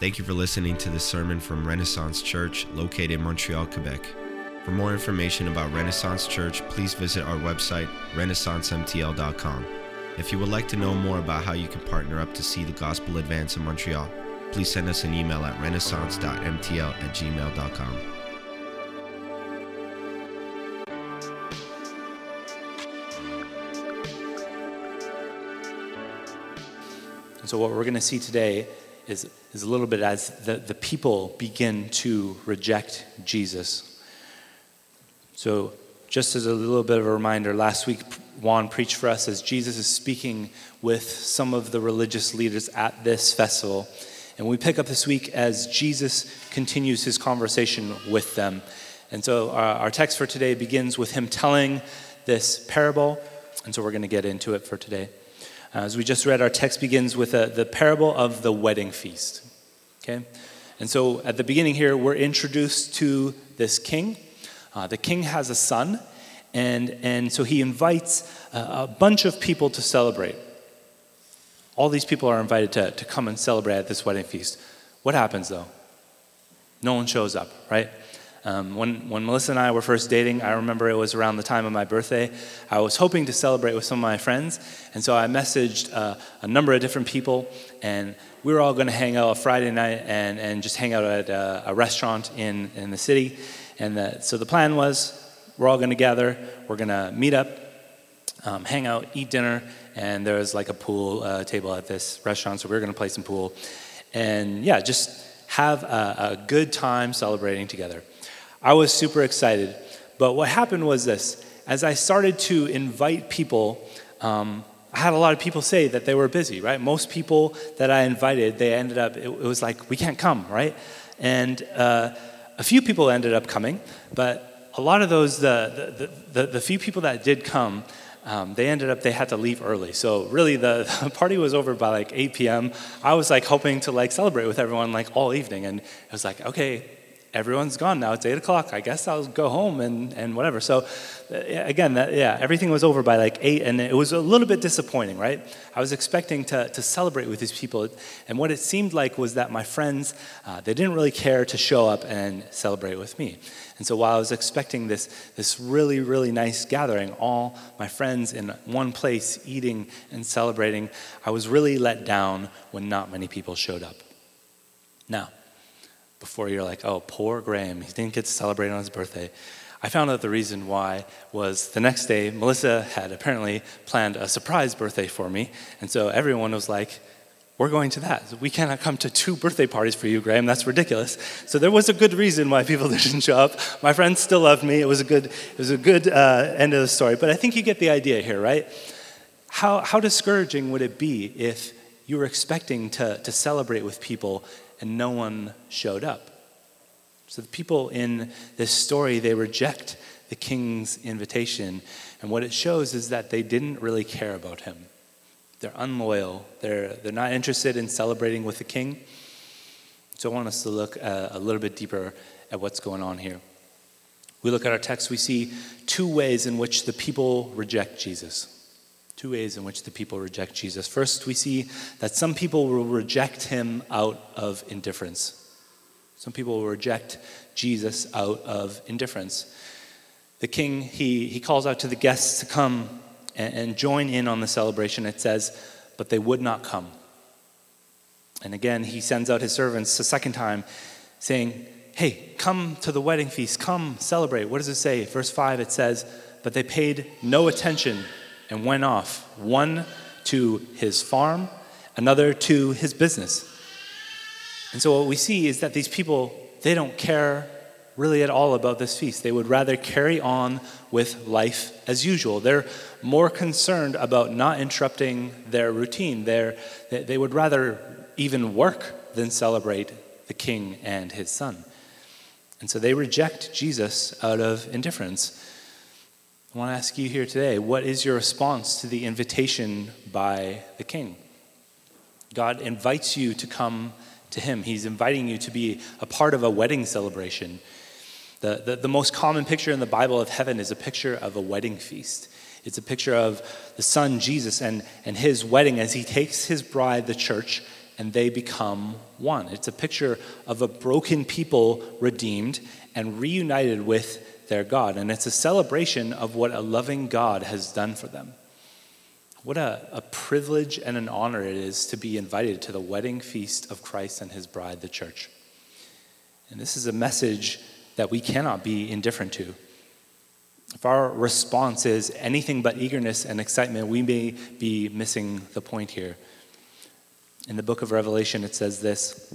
Thank you for listening to this sermon from Renaissance Church located in Montreal, Quebec. For more information about Renaissance Church, please visit our website, renaissancemtl.com. If you would like to know more about how you can partner up to see the gospel advance in Montreal, please send us an email at renaissance.mtl at gmail.com. So, what we're going to see today is, is a little bit as the, the people begin to reject Jesus. So, just as a little bit of a reminder, last week Juan preached for us as Jesus is speaking with some of the religious leaders at this festival. And we pick up this week as Jesus continues his conversation with them. And so our, our text for today begins with him telling this parable. And so we're going to get into it for today. Uh, as we just read, our text begins with a, the parable of the wedding feast. Okay? And so at the beginning here, we're introduced to this king. Uh, the king has a son, and, and so he invites a, a bunch of people to celebrate. All these people are invited to, to come and celebrate at this wedding feast. What happens though? No one shows up, right? Um, when, when Melissa and I were first dating, I remember it was around the time of my birthday. I was hoping to celebrate with some of my friends, and so I messaged uh, a number of different people, and we were all going to hang out a Friday night and, and just hang out at a, a restaurant in, in the city. And the, so the plan was we're all going to gather, we're going to meet up, um, hang out, eat dinner, and there was like a pool uh, table at this restaurant, so we were going to play some pool. And yeah, just have a, a good time celebrating together. I was super excited. But what happened was this as I started to invite people, um, I had a lot of people say that they were busy, right? Most people that I invited, they ended up, it, it was like, we can't come, right? And uh, a few people ended up coming, but a lot of those, the, the, the, the few people that did come, um, they ended up they had to leave early so really the, the, party was over by like 8 p.m i was like hoping to like celebrate with everyone like all evening and it was like okay everyone's gone now. It's eight o'clock. I guess I'll go home and, and whatever. So, uh, again, that, yeah, everything was over by like eight, and it was a little bit disappointing, right? I was expecting to, to celebrate with these people, and what it seemed like was that my friends, uh, they didn't really care to show up and celebrate with me. And so, while I was expecting this, this really, really nice gathering, all my friends in one place eating and celebrating, I was really let down when not many people showed up. Now, before you're like, oh, poor Graham, he didn't get to celebrate on his birthday. I found out the reason why was the next day, Melissa had apparently planned a surprise birthday for me. And so everyone was like, we're going to that. We cannot come to two birthday parties for you, Graham. That's ridiculous. So there was a good reason why people didn't show up. My friends still loved me. It was a good, it was a good uh, end of the story. But I think you get the idea here, right? How, how discouraging would it be if you were expecting to, to celebrate with people and no one showed up. So the people in this story, they reject the king's invitation. And what it shows is that they didn't really care about him. They're unloyal. They're, they're not interested in celebrating with the king. So I want us to look uh, a little bit deeper at what's going on here. We look at our text, we see two ways in which the people reject Jesus. Two ways in which the people reject Jesus. First, we see that some people will reject him out of indifference. Some people will reject Jesus out of indifference. The king, he, he calls out to the guests to come and, and join in on the celebration. It says, but they would not come. And again, he sends out his servants a second time, saying, Hey, come to the wedding feast, come celebrate. What does it say? Verse 5, it says, But they paid no attention and went off, one to his farm, another to his business. And so what we see is that these people, they don't care really at all about this feast. They would rather carry on with life as usual. They're more concerned about not interrupting their routine. They're, they would rather even work than celebrate the king and his son. And so they reject Jesus out of indifference. I want to ask you here today what is your response to the invitation by the king? God invites you to come to him, He's inviting you to be a part of a wedding celebration. The, the, the, most common picture in the Bible of heaven is a picture of a wedding feast. It's a picture of the Son, Jesus, and, and his wedding as he takes his bride, the church, and they become one. It's a picture of a broken people redeemed and reunited with their God. And it's a celebration of what a loving God has done for them. What a, a privilege and an honor it is to be invited to the wedding feast of Christ and his bride, the church. And this is a message that we cannot be indifferent to. If our response is anything but eagerness and excitement, we may be missing the point here. In the book of Revelation, it says this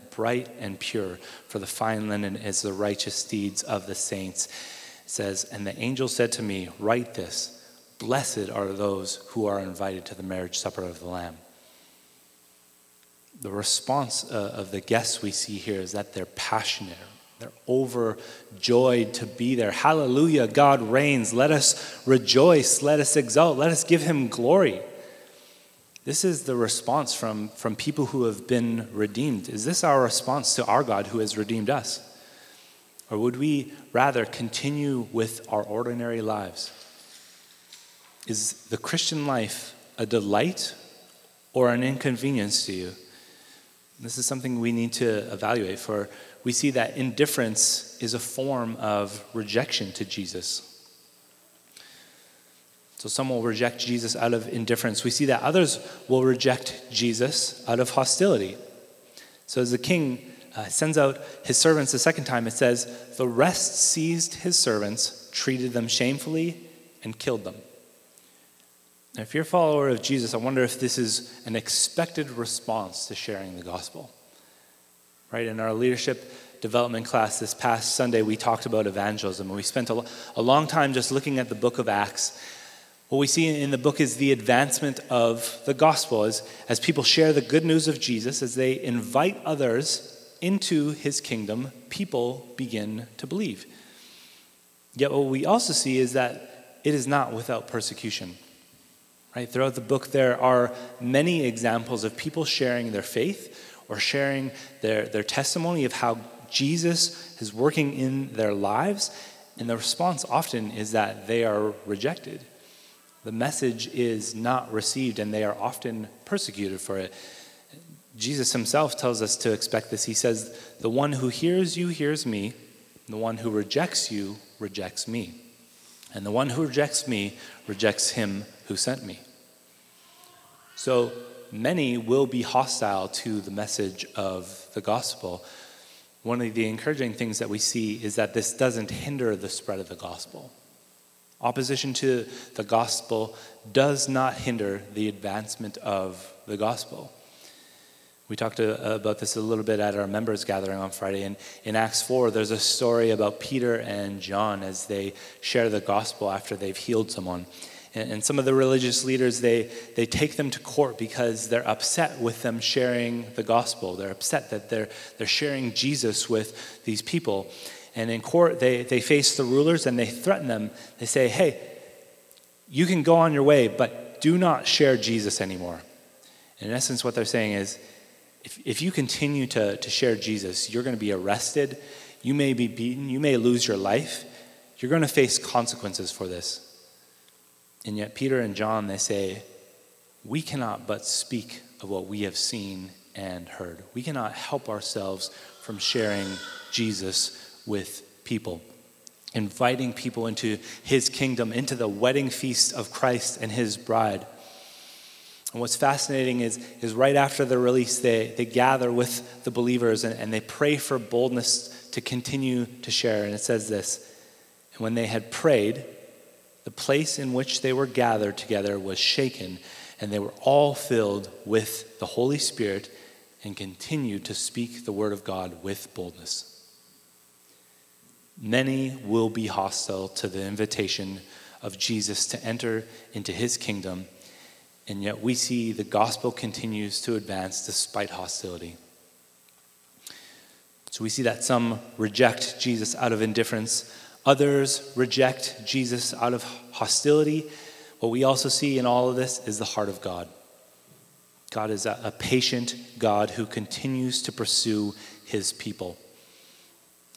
bright and pure, for the fine linen is the righteous deeds of the saints. It says, And the angel said to me, Write this Blessed are those who are invited to the marriage supper of the Lamb. The response uh, of the guests we see here is that they're passionate. They're overjoyed to be there. Hallelujah, God reigns. Let us rejoice. Let us exult. Let us give him glory. This is the response from, from people who have been redeemed. Is this our response to our God who has redeemed us? Or would we rather continue with our ordinary lives? Is the Christian life a delight or an inconvenience to you? This is something we need to evaluate, for we see that indifference is a form of rejection to Jesus. So some will reject Jesus out of indifference. We see that others will reject Jesus out of hostility. So as the king uh, sends out his servants the second time, it says, The rest seized his servants, treated them shamefully, and killed them. Now, if you're a follower of Jesus, I wonder if this is an expected response to sharing the gospel. Right? In our leadership development class this past Sunday, we talked about evangelism. And we spent a, a long time just looking at the book of Acts what we see in the book is the advancement of the gospel as, as people share the good news of Jesus, as they invite others into his kingdom, people begin to believe. Yet, what we also see is that it is not without persecution. Right? Throughout the book, there are many examples of people sharing their faith or sharing their, their testimony of how Jesus is working in their lives, and the response often is that they are rejected the message is not received and they are often persecuted for it. Jesus himself tells us to expect this. He says, The one who hears you hears me, the one who rejects you rejects me. And the one who rejects me rejects him who sent me. So many will be hostile to the message of the gospel. One of the encouraging things that we see is that this doesn't hinder the spread of the gospel. Opposition to the gospel does not hinder the advancement of the gospel. We talked uh, about this a little bit at our members' gathering on Friday. And in Acts 4, there's a story about Peter and John as they share the gospel after they've healed someone. And, and some of the religious leaders, they, they take them to court because they're upset with them sharing the gospel. They're upset that they're, they're sharing Jesus with these people. And in court, they, they face the rulers and they threaten them. They say, hey, you can go on your way, but do not share Jesus anymore. And in essence, what they're saying is if, if you continue to, to share Jesus, you're going to be arrested, you may be beaten, you may lose your life, you're going to face consequences for this. And yet, Peter and John, they say, we cannot but speak of what we have seen and heard. We cannot help ourselves from sharing Jesus with people, inviting people into his kingdom, into the wedding feast of Christ and his bride. And what's fascinating is, is right after the release, they, they gather with the believers and, and they pray for boldness to continue to share. And it says this And when they had prayed, the place in which they were gathered together was shaken, and they were all filled with the Holy Spirit and continued to speak the word of God with boldness. Many will be hostile to the invitation of Jesus to enter into his kingdom, and yet we see the gospel continues to advance despite hostility. So we see that some reject Jesus out of indifference, others reject Jesus out of hostility. What we also see in all of this is the heart of God. God is a, patient God who continues to pursue his people.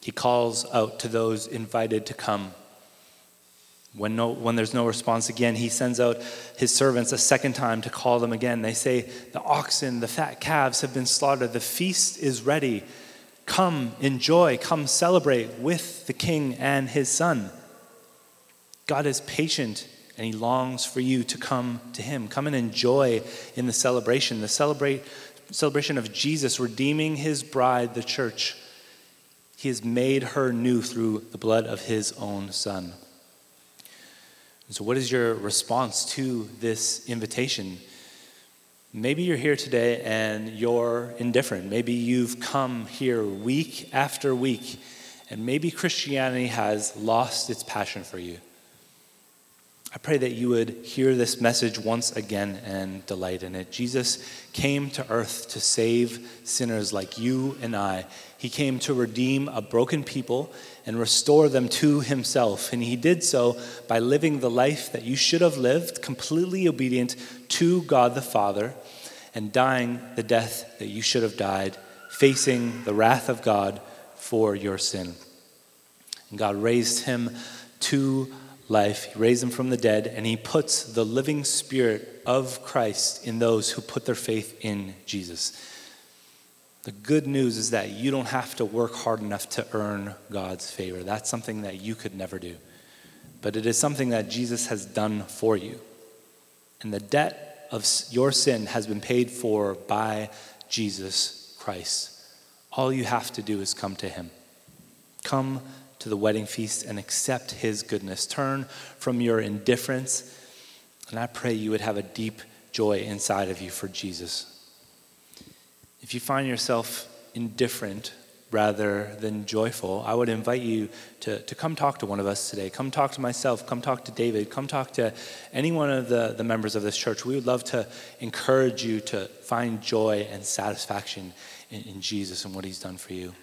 He calls out to those invited to come. When, no, when there's no response again, he sends out his servants a second time to call them again. They say, The oxen, the fat calves have been slaughtered, the feast is ready. Come, enjoy, come celebrate with the king and his son. God is patient and he longs for you to come to him. Come and enjoy in the celebration, the celebrate, celebration of Jesus redeeming his bride, the church. He has made her new through the blood of his own son. So, what is your response to this invitation? Maybe you're here today and you're indifferent. Maybe you've come here week after week, and maybe Christianity has lost its passion for you. I pray that you would hear this message once again and delight in it. Jesus came to earth to save sinners like you and I. He came to redeem a broken people and restore them to himself. And he did so by living the life that you should have lived, completely obedient to God the Father, and dying the death that you should have died, facing the wrath of God for your sin. And God raised him to life. He raised him from the dead, and he puts the living spirit of Christ in those who put their faith in Jesus. The good news is that you don't have to work hard enough to earn God's favor. That's something that you could never do. But it is something that Jesus has done for you. And the debt of your sin has been paid for by Jesus Christ. All you have to do is come to him. Come to the wedding feast and accept his goodness. Turn from your indifference, and I pray you would have a deep joy inside of you for Jesus. If you find yourself indifferent rather than joyful, I would invite you to, to come talk to one of us today. Come talk to myself. Come talk to David. Come talk to any one of the, the members of this church. We would love to encourage you to find joy and satisfaction in, in Jesus and what he's done for you.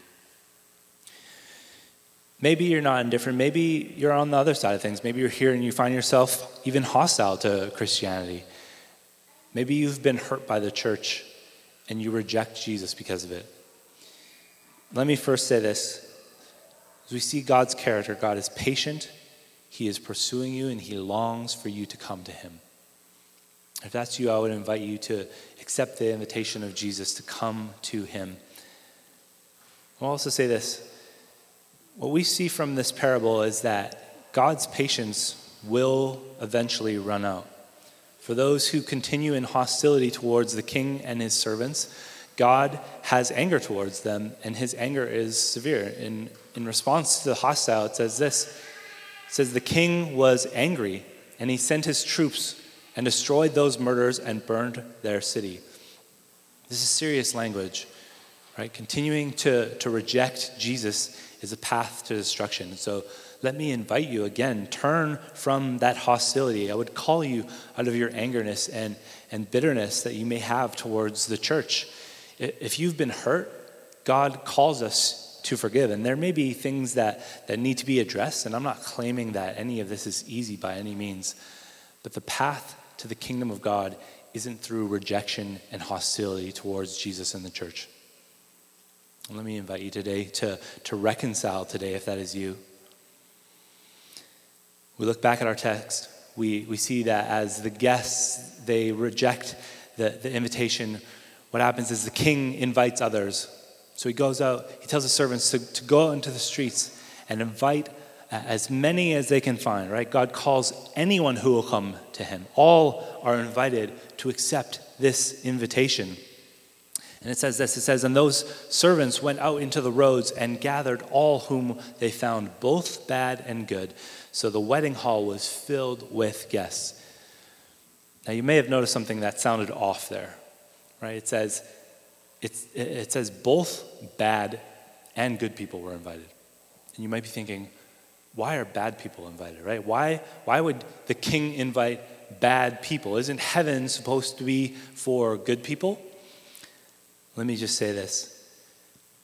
Maybe you're not indifferent. Maybe you're on the other side of things. Maybe you're here and you find yourself even hostile to Christianity. Maybe you've been hurt by the church and you reject Jesus because of it. Let me first say this. As we see God's character, God is patient, He is pursuing you, and He longs for you to come to Him. If that's you, I would invite you to accept the invitation of Jesus to come to Him. I'll also say this what we see from this parable is that God's patience will eventually run out. For those who continue in hostility towards the king and his servants, God has anger towards them, and his anger is severe. In, in response to the hostile, it says this it says, The king was angry, and he sent his troops and destroyed those murderers and burned their city. This is serious language, right? Continuing to, to reject Jesus is a path to destruction. So let me invite you again, turn from that hostility. I would call you out of your angerness and, and bitterness that you may have towards the church. If you've been hurt, God calls us to forgive. And there may be things that, that need to be addressed, and I'm not claiming that any of this is easy by any means. But the path to the kingdom of God isn't through rejection and hostility towards Jesus and the church. Let me invite you today to, to reconcile today, if that is you. We look back at our text, we, we see that as the guests, they reject the, the invitation. What happens is the king invites others. So he goes out, he tells his servants to, to go out into the streets and invite uh, as many as they can find, right? God calls anyone who will come to him. All are invited to accept this invitation. And it says this it says, And those servants went out into the roads and gathered all whom they found, both bad and good. So the wedding hall was filled with guests. Now you may have noticed something that sounded off there, right? It says, it says both bad and good people were invited. And you might be thinking, why are bad people invited, right? Why, why would the king invite bad people? Isn't heaven supposed to be for good people? Let me just say this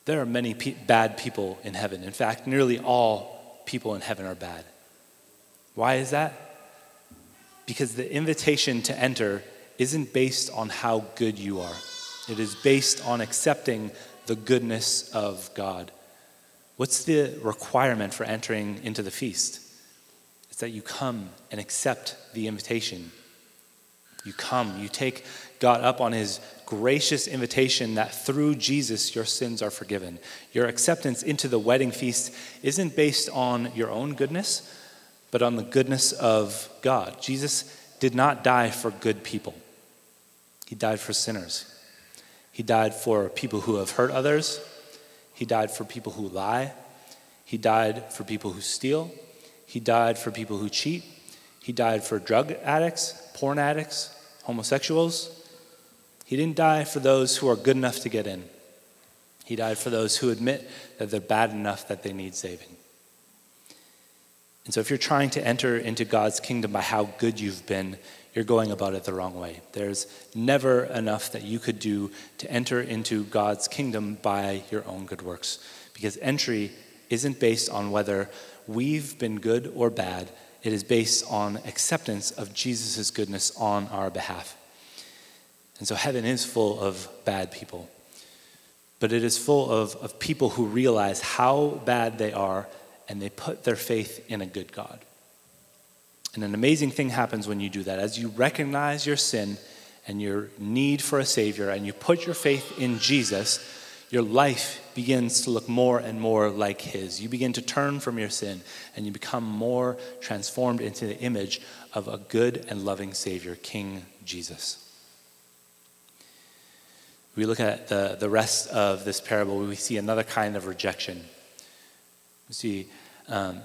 there are many pe- bad people in heaven. In fact, nearly all people in heaven are bad. Why is that? Because the invitation to enter isn't based on how good you are, it is based on accepting the goodness of God. What's the requirement for entering into the feast? It's that you come and accept the invitation. You come, you take God up on his gracious invitation that through Jesus your sins are forgiven. Your acceptance into the wedding feast isn't based on your own goodness, but on the goodness of God. Jesus did not die for good people, he died for sinners. He died for people who have hurt others. He died for people who lie. He died for people who steal. He died for people who cheat. He died for drug addicts, porn addicts, homosexuals. He didn't die for those who are good enough to get in. He died for those who admit that they're bad enough that they need saving. And so, if you're trying to enter into God's kingdom by how good you've been, you're going about it the wrong way. There's never enough that you could do to enter into God's kingdom by your own good works. Because entry isn't based on whether we've been good or bad, it is based on acceptance of Jesus' goodness on our behalf. And so heaven is full of bad people, but it is full of, of people who realize how bad they are and they put their faith in a good God. And an amazing thing happens when you do that. As you recognize your sin and your need for a Savior, and you put your faith in Jesus, your life begins to look more and more like His. You begin to turn from your sin, and you become more transformed into the image of a good and loving Savior, King Jesus. We look at the, the rest of this parable, we see another kind of rejection. We see um,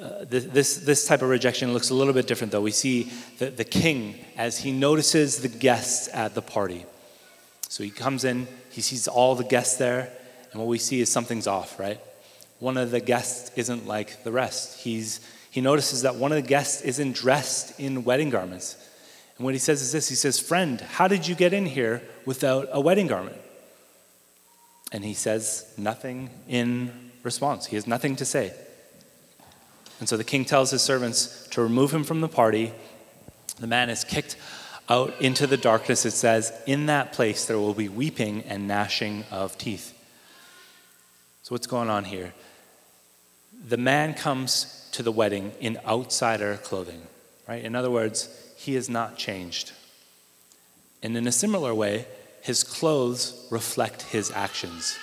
uh, this, this type of rejection looks a little bit different, though. We see the, the king as he notices the guests at the party. So he comes in, he sees all the guests there, and what we see is something's off, right? One of the guests isn't like the rest. He's, he notices that one of the guests isn't dressed in wedding garments. And what he says is this He says, Friend, how did you get in here without a wedding garment? And he says nothing in response. He has nothing to say. And so the king tells his servants to remove him from the party. The man is kicked out into the darkness. It says, In that place there will be weeping and gnashing of teeth. So, what's going on here? The man comes to the wedding in outsider clothing, right? In other words, he has not changed. And in a similar way, his clothes reflect his actions.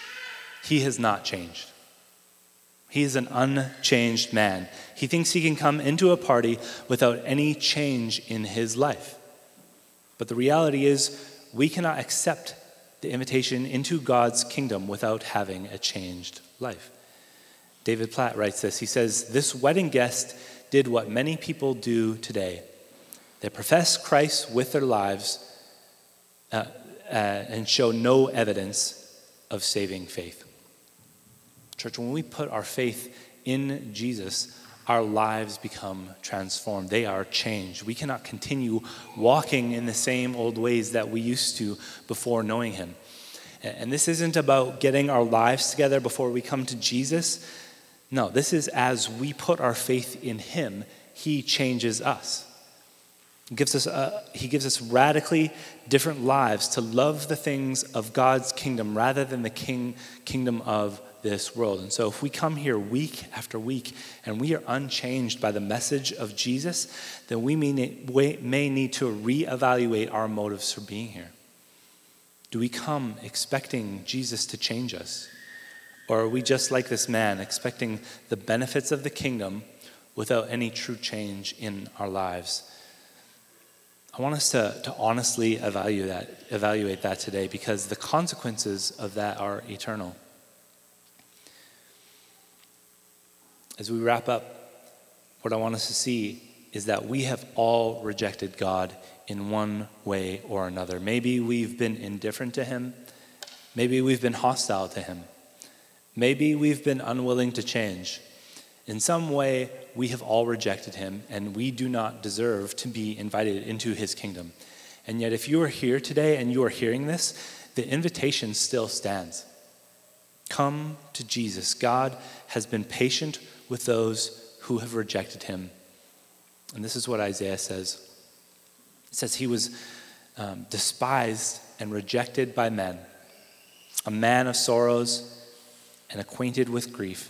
He has not changed. He is an unchanged man. He thinks he can come into a party without any change in his life. But the reality is, we cannot accept the invitation into God's kingdom without having a changed life. David Platt writes this. He says, This wedding guest did what many people do today. They profess Christ with their lives uh, uh, and show no evidence of saving faith. Church, when we put our faith in Jesus, our lives become transformed. They are changed. We cannot continue walking in the same old ways that we used to before knowing Him. And this isn't about getting our lives together before we come to Jesus. No, this is as we put our faith in Him, He changes us. Gives us, a, he gives us radically different lives to love the things of God's kingdom rather than the king, kingdom of this world. And so, if we come here week after week and we are unchanged by the message of Jesus, then we may need to reevaluate our motives for being here. Do we come expecting Jesus to change us? Or are we just like this man, expecting the benefits of the kingdom without any true change in our lives? I want us to, to honestly evaluate that, evaluate that today because the consequences of that are eternal. As we wrap up, what I want us to see is that we have all rejected God in one way or another. Maybe we've been indifferent to Him, maybe we've been hostile to Him, maybe we've been unwilling to change. In some way, we have all rejected Him, and we do not deserve to be invited into His kingdom. And yet, if you are here today and you are hearing this, the invitation still stands. Come to Jesus. God has been patient with those who have rejected him. And this is what Isaiah says it says, He was um, despised and rejected by men, a man of sorrows and acquainted with grief,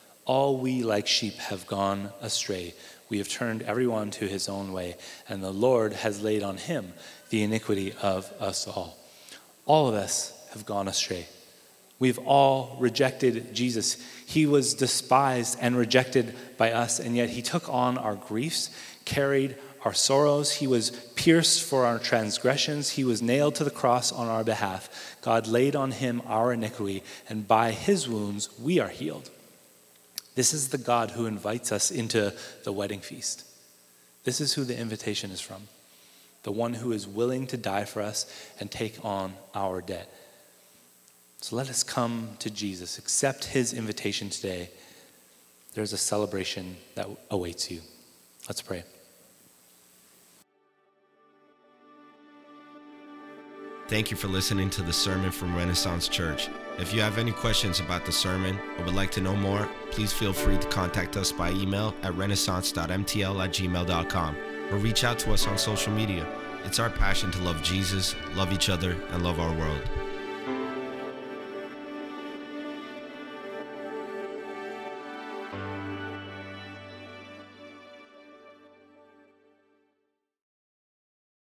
All we like sheep have gone astray. We have turned everyone to his own way, and the Lord has laid on him the iniquity of us all. All of us have gone astray. We've all rejected Jesus. He was despised and rejected by us, and yet he took on our griefs, carried our sorrows. He was pierced for our transgressions. He was nailed to the cross on our behalf. God laid on him our iniquity, and by his wounds we are healed. This is the God who invites us into the wedding feast. This is who the invitation is from the one who is willing to die for us and take on our debt. So let us come to Jesus, accept his invitation today. There's a celebration that awaits you. Let's pray. Thank you for listening to the sermon from Renaissance Church. If you have any questions about the sermon or would like to know more, please feel free to contact us by email at renaissance.mtl at gmail.com or reach out to us on social media. It's our passion to love Jesus, love each other, and love our world.